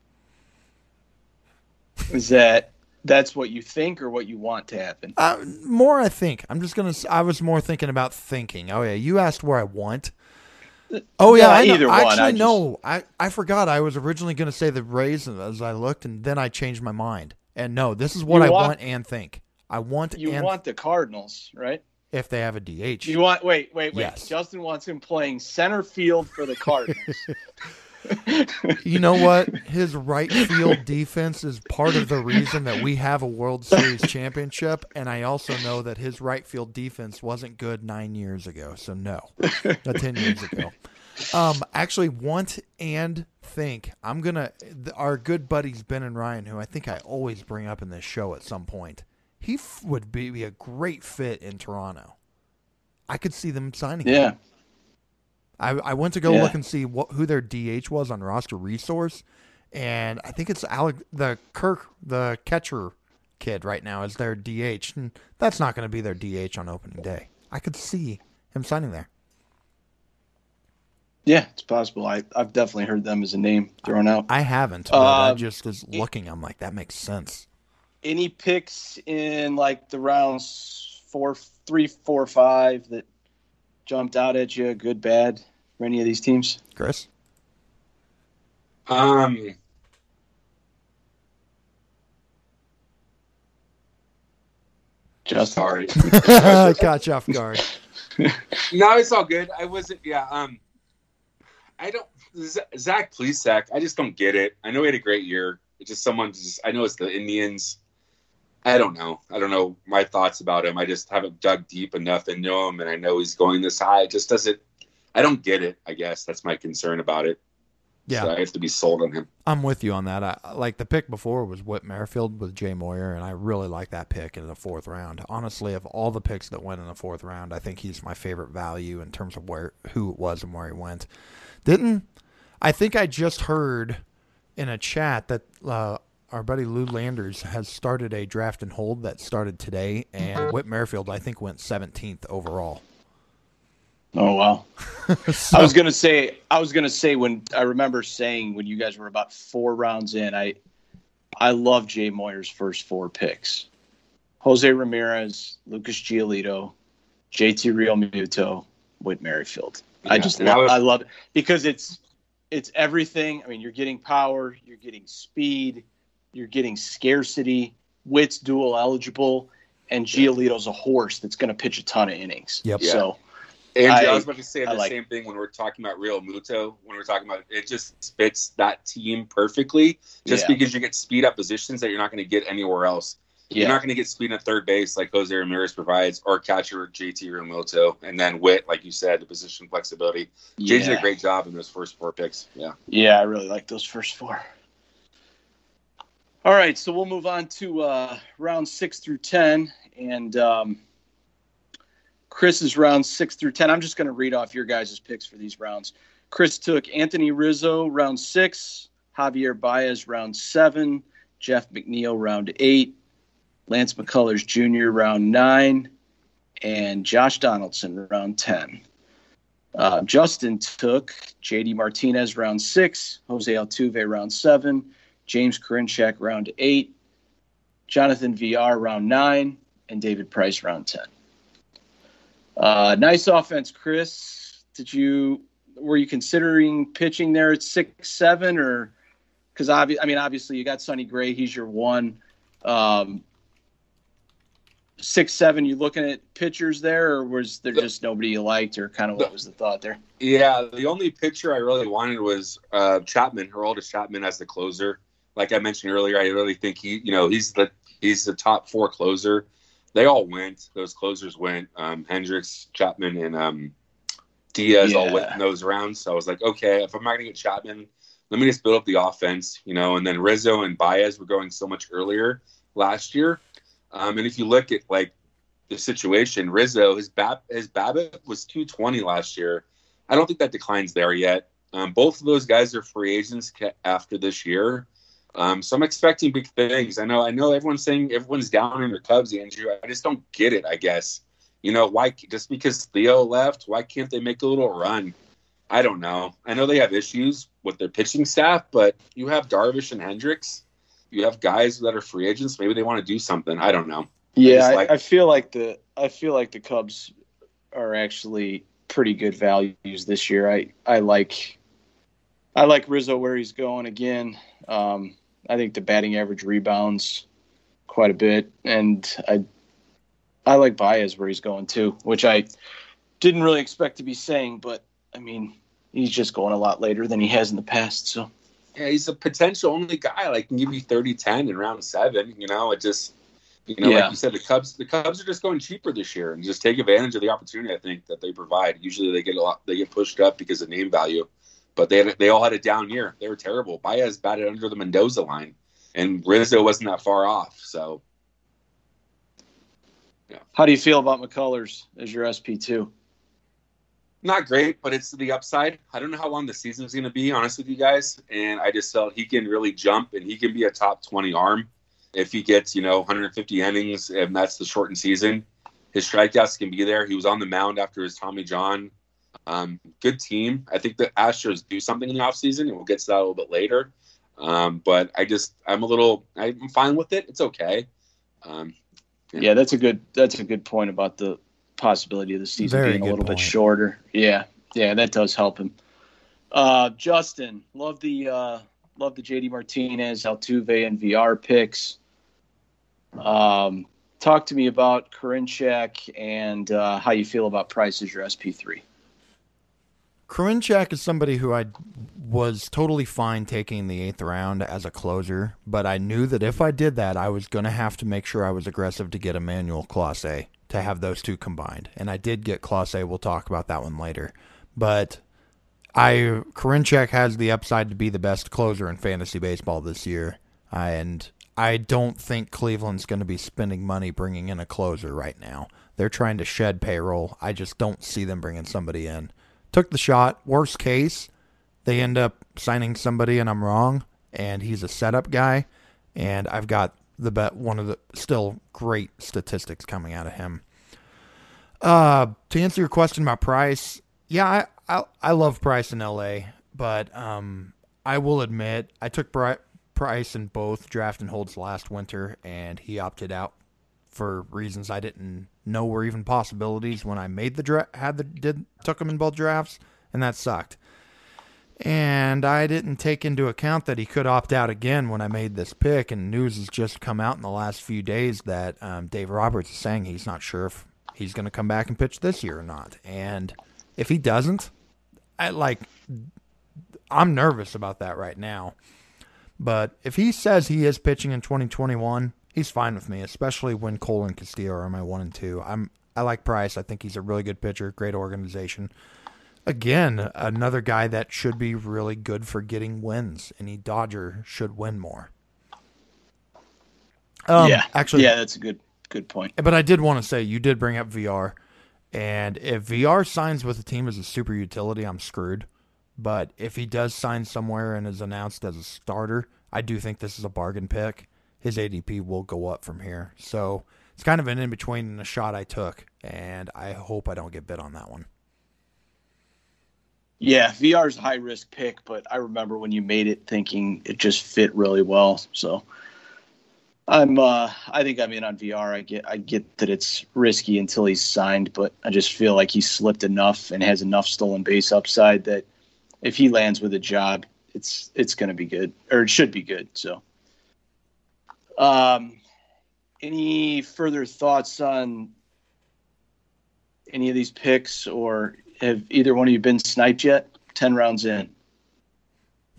Is that that's what you think or what you want to happen? Uh, more, I think. I'm just gonna. I was more thinking about thinking. Oh yeah, you asked where I want. Oh yeah, Yeah, I know. either one, Actually, I just- no. I I forgot. I was originally gonna say the Rays as I looked, and then I changed my mind. And no, this is what You I want- want and think. I want You and want the Cardinals, right? if they have a DH. You want wait, wait, wait. Yes. Justin wants him playing center field for the Cardinals. <laughs> You know what? His right field defense is part of the reason that we have a World Series championship, and I also know that his right field defense wasn't good nine years ago. So no, not ten years ago. Um, actually, want and think. I'm gonna. th- Our good buddies Ben and Ryan, who I think I always bring up in this show at some point, he f- would be, be a great fit in Toronto. I could see them signing him. yeah. I, I went to go Yeah. look and see what who their DH was on roster resource, and I think it's Alec the Kirk the catcher kid right now is their DH, and that's not going to be their DH on opening day. I could see him signing there. Yeah, it's possible. I, I've definitely heard them as a name thrown out. I haven't, but I Um, just was looking. I'm like, that makes sense. Any picks in like the rounds four, three, four, five that jumped out at you, good, bad, for any of these teams? Chris? Um, Just sorry. <laughs> <laughs> Caught you off guard. <laughs> no, it's all good. I wasn't. Yeah. Um, I don't. Z- Zach Plesac. I just don't get it. I know he had a great year. It's just someone. Just I know it's the Indians. I don't know. I don't know my thoughts about him. I just haven't dug deep enough into him, and I know he's going this high. It just doesn't. I don't get it. I guess that's my concern about it. Yeah, So I have to be sold on him. I'm with you on that. I, like the pick before was Whit Merrifield with Jay Moyer, and I really like that pick in the fourth round. Honestly, of all the picks that went in the fourth round, I think he's my favorite value in terms of where who it was and where he went. Didn't I think I just heard in a chat that uh, our buddy Lou Landers has started a draft and hold that started today, and Whit Merrifield I think went 17th overall. Oh wow. So- <laughs> I was gonna say I was gonna say when I remember saying when you guys were about four rounds in, I I love Jay Moyer's first four picks. Jose Ramirez, Lucas Giolito, JT Realmuto, Whit Merrifield. I just and I was- I love it because it's it's everything. I mean, you're getting power, you're getting speed, you're getting scarcity. Whit's dual eligible, and Giolito's a horse that's going to pitch a ton of innings. Yep. Yeah. So Andrew, I, I- was about to say I the like- same thing when we're talking about Realmuto. When we're talking about it, just fits that team perfectly. Just Yeah. because you get speed up positions that you're not going to get anywhere else. You're yeah, not going to get speed at third base like Jose Ramirez provides, or catcher JT Realmuto, and then Whit, like you said, the position flexibility. JT did a great job in those first four picks. Yeah. Yeah, I really like those first four. All right, so we'll move on to uh, round six through ten, and um, Chris's round six through ten. I'm just going to read off your guys' picks for these rounds. Chris took Anthony Rizzo round six, Javier Baez round seven, Jeff McNeil round eight, Lance McCullers Jr. round nine, and Josh Donaldson round ten. Uh, Justin took JD Martinez round six, Jose Altuve round seven, James Karinchak round eight, Jonathan Villar round nine, and David Price round ten. Uh, nice offense, Chris. Did you were you considering pitching there at six seven or because obvi- I mean obviously you got Sonny Gray, he's your one. Um, six seven, you looking at pitchers there, or was there just nobody you liked, or kind of what was the thought there? Yeah, the only pitcher I really wanted was uh, Chapman, Aroldis Chapman as the closer. Like I mentioned earlier, I really think he, you know, he's the he's the top four closer. They all went; those closers went. Um, Hendricks, Chapman, and um, Diaz all went in those rounds. So I was like, okay, if I'm not gonna get Chapman, let me just build up the offense, you know. And then Rizzo and Baez were going so much earlier last year. Um, and if you look at like the situation, Rizzo, his bab his BABIP was 220 last year. I don't think that declines there yet. Um, both of those guys are free agents ca- after this year. Um, so I'm expecting big things. I know, I know everyone's saying everyone's down in their Cubs, Andrew. I just don't get it. I guess you know why? Just because Theo left, why can't they make a little run? I don't know. I know they have issues with their pitching staff, but you have Darvish and Hendricks. You have guys that are free agents. Maybe they want to do something. I don't know. Yeah, I, like- I feel like the I feel like the Cubs are actually pretty good values this year. I I like I like Rizzo where he's going again. Um, I think the batting average rebounds quite a bit, and I I like Baez where he's going too, which I didn't really expect to be saying, but I mean he's just going a lot later than he has in the past. So Yeah, he's a potential only guy. Like can give you 30-10 in round seven. You know, it just you know, Yeah. like you said, the Cubs the Cubs are just going cheaper this year and just take advantage of the opportunity I think that they provide. Usually they get a lot they get pushed up because of name value. But they had, they all had a down year. They were terrible. Baez batted under the Mendoza line. And Rizzo wasn't that far off. So yeah. how do you feel about McCullers as your SP two? not great, but it's the upside. I don't know how long the season's going to be, honest with you guys. And I just felt he can really jump and he can be a top 20 arm if he gets, you know, 150 innings and that's the shortened season. His strikeouts can be there. He was on the mound after his Tommy John Um, good team. I think the Astros do something in the offseason, and we'll get to that a little bit later. Um, but I just I'm a little I'm fine with it. It's okay. Um, yeah. yeah. that's a good that's a good point about the possibility of the season Very being a little point. bit shorter. Yeah, yeah, that does help him. Uh, Justin, love the uh, love the JD Martinez, Altuve, and Villar picks. Um, talk to me about Karinchak and uh, how you feel about Price as your SP3. Karinchak is somebody who I was totally fine taking the eighth round as a closer, but I knew that if I did that, I was going to have to make sure I was aggressive to get Emmanuel Clase to have those two combined. And I did get Clase. We'll talk about that one later. But I Karinchak has the upside to be the best closer in fantasy baseball this year, and I don't think Cleveland's going to be spending money bringing in a closer right now. They're trying to shed payroll. I just don't see them bringing somebody in. Took the shot. Worst case, they end up signing somebody and I'm wrong, and he's a setup guy, and I've got the bet one of the still great statistics coming out of him. Uh, to answer your question about Price, yeah, I, I, I love Price in LA, but um, I will admit I took Price in both draft and holds last winter, and he opted out for reasons I didn't know were even possibilities when I made the draft. Had the did took him in both drafts, and that sucked. And I didn't take into account that he could opt out again when I made this pick. And news has just come out in the last few days that um, Dave Roberts is saying he's not sure if he's going to come back and pitch this year or not. And if he doesn't, I like I'm nervous about that right now. But if he says he is pitching in 2021, he's fine with me, especially when Cole and Castillo are my one and two. I'm I like Price. I think he's a really good pitcher, great organization. Again, another guy that should be really good for getting wins. Any Dodger should win more. Um, yeah, actually, yeah, that's a good good point. But I did want to say you did bring up Villar. And if Villar signs with a team as a super utility, I'm screwed. But if he does sign somewhere and is announced as a starter, I do think this is a bargain pick. His ADP will go up from here. So it's kind of an in between and a shot I took. And I hope I don't get bit on that one. Yeah, Villar is a high risk pick, but I remember when you made it thinking it just fit really well. So I'm uh I think I'm in on Villar. I get I get that it's risky until he's signed, but I just feel like he's slipped enough and has enough stolen base upside that if he lands with a job, it's it's to be good or it should be good. So um any further thoughts on any of these picks or have either one of you been sniped yet? 10 rounds in.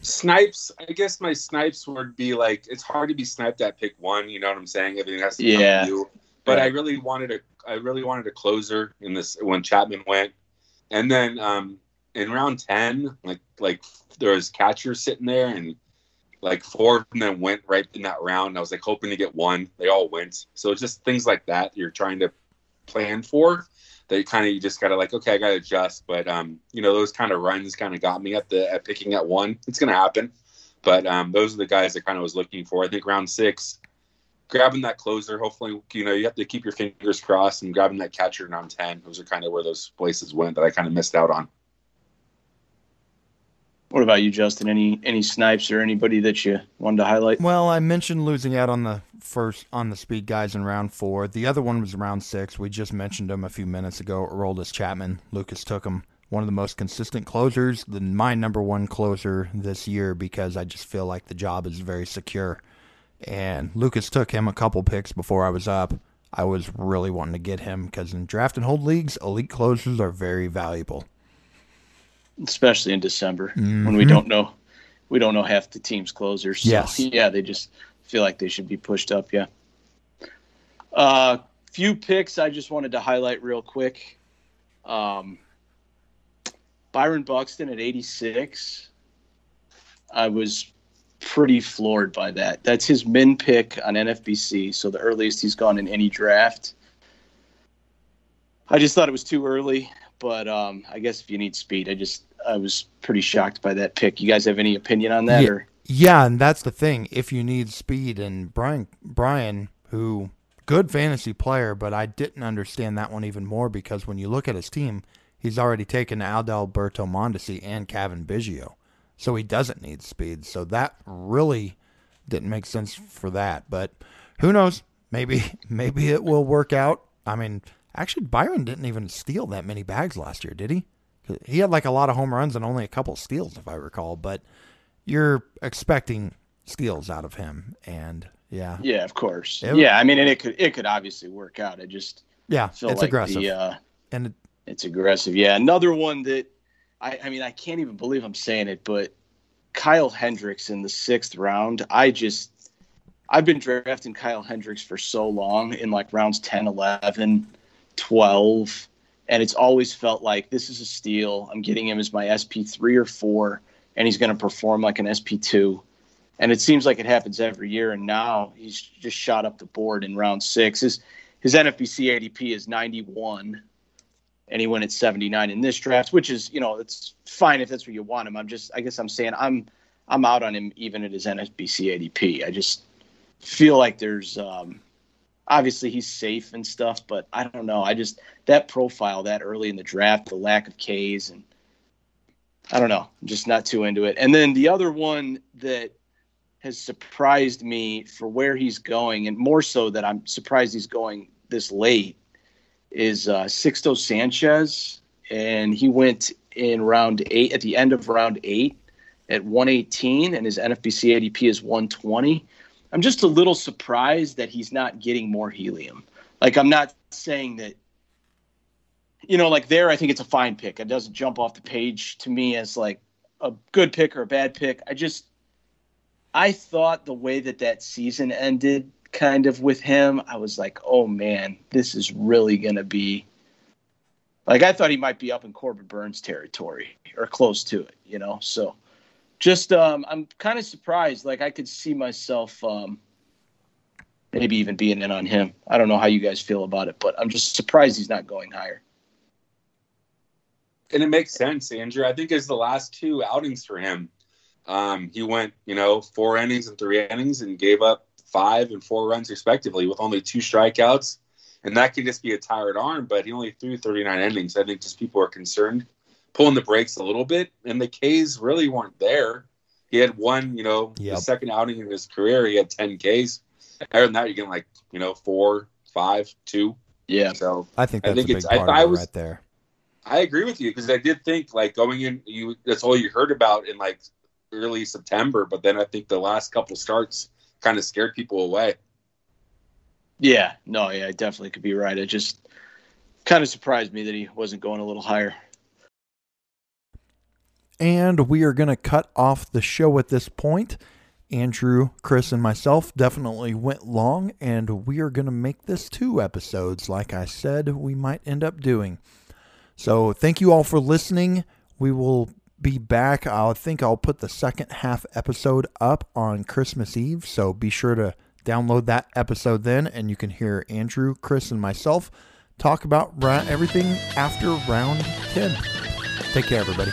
Snipes, I guess my snipes would be like it's hard to be sniped at pick one. You know what I'm saying? Everything has to yeah. you. But. I really wanted a, I really wanted a closer in this when Chapman went, and then um, in round ten, like like there was catchers sitting there, and like four of them went right in that round. I was like hoping to get one. They all went. So it's just things like that you're trying to plan for that you kind of you just gotta like okay I gotta adjust. But um, you know those kind of runs kind of got me at the at picking at one. It's gonna happen. But um, those are the guys that kind of was looking for. I think round six, grabbing that closer. Hopefully, you know you have to keep your fingers crossed and grabbing that catcher in round ten. Those are kind of where those places went that I kind of missed out on. What about you, Justin? Any any snipes or anybody that you wanted to highlight? Well, I mentioned losing out on the first on the speed guys in round four. The other one was round six. We just mentioned him a few minutes ago. Aroldis Chapman. Lucas took him. One of the most consistent closers. The my number one closer this year because I just feel like the job is very secure. And Lucas took him a couple picks before I was up. I was really wanting to get him because in draft and hold leagues, elite closers are very valuable especially in December mm-hmm. when we don't know we don't know half the team's closers. So, yes. <laughs> Yeah, they just feel like they should be pushed up. Yeah. Uh, few picks I just wanted to highlight real quick. Um, Byron Buxton at 86. I was pretty floored by that. That's his min pick on NFBC, so the earliest he's gone in any draft. I just thought it was too early but um, I guess if you need speed, I just I was pretty shocked by that pick. You guys have any opinion on that? Yeah, or? yeah and that's the thing. If you need speed, and Brian Brian, who good fantasy player, but I didn't understand that one even more because when you look at his team, he's already taken Adalberto Mondesi and Cavan Biggio, so he doesn't need speed. So that really didn't make sense for that. But who knows? Maybe <laughs> maybe it will work out. I mean, actually, Byron didn't even steal that many bags last year, did he? He had like a lot of home runs and only a couple steals, if I recall. But you're expecting steals out of him, and yeah, yeah, of course, it, yeah. I mean, and it could it could obviously work out. I just yeah, it's like aggressive, the, uh, and it, it's aggressive. Yeah, another one that I I mean I can't even believe I'm saying it, but Kyle Hendricks in the sixth round. I just I've been drafting Kyle Hendricks for so long in like rounds 10, 11, 12 and it's always felt like this is a steal. I'm getting him as my SP3 or 4 and he's going to perform like an SP2. And it seems like it happens every year and now he's just shot up the board in round 6. His his NFBC ADP is 91 and he went at 79 in this draft, which is, you know, it's fine if that's where you want him. I'm just I guess I'm saying I'm I'm out on him even at his NFBC ADP. I just feel like there's um, obviously he's safe and stuff, but I don't know. I just that profile that early in the draft, the lack of Ks, and I don't know. I'm just not too into it. And then the other one that has surprised me for where he's going, and more so that I'm surprised he's going this late, is uh, Sixto Sanchez, and he went in round eight at the end of round eight at 118, and his NFBC ADP is 120. I'm just a little surprised that he's not getting more helium. Like I'm not saying that you know, like there I think it's a fine pick. It doesn't jump off the page to me as like a good pick or a bad pick. I just I thought the way that that season ended kind of with him, I was like, "Oh man, this is really going to be like I thought he might be up in Corbin Burnes territory or close to it, you know." So just um, I'm kind of surprised. Like I could see myself um, maybe even being in on him. I don't know how you guys feel about it, but I'm just surprised he's not going higher. And it makes sense, Andrew. I think it's the last two outings for him. Um, he went, you know, four innings and three innings and gave up five and four runs respectively with only two strikeouts. And that could just be a tired arm, but he only threw 39 innings. I think just people are concerned pulling the brakes a little bit, and the Ks really weren't there. He had one, you know, yep. the second outing in his career, he had 10 Ks. Other than that, you're getting like, you know, four, five, two. Yeah. So I think that's I think a big it's, part I, of I was, right there. I agree with you because I did think like going in, you that's all you heard about in like early September, but then I think the last couple starts kind of scared people away. Yeah, no, yeah, I definitely could be right. It just kind of surprised me that he wasn't going a little higher. And we are going to cut off the show at this point. Andrew, Chris, and myself definitely went long, and we are going to make this two episodes, like I said, we might end up doing. So, thank you all for listening. We will be back. I think I'll put the second half episode up on Christmas Eve, so be sure to download that episode then, and you can hear Andrew, Chris, and myself talk about everything after round 10. Take care, everybody.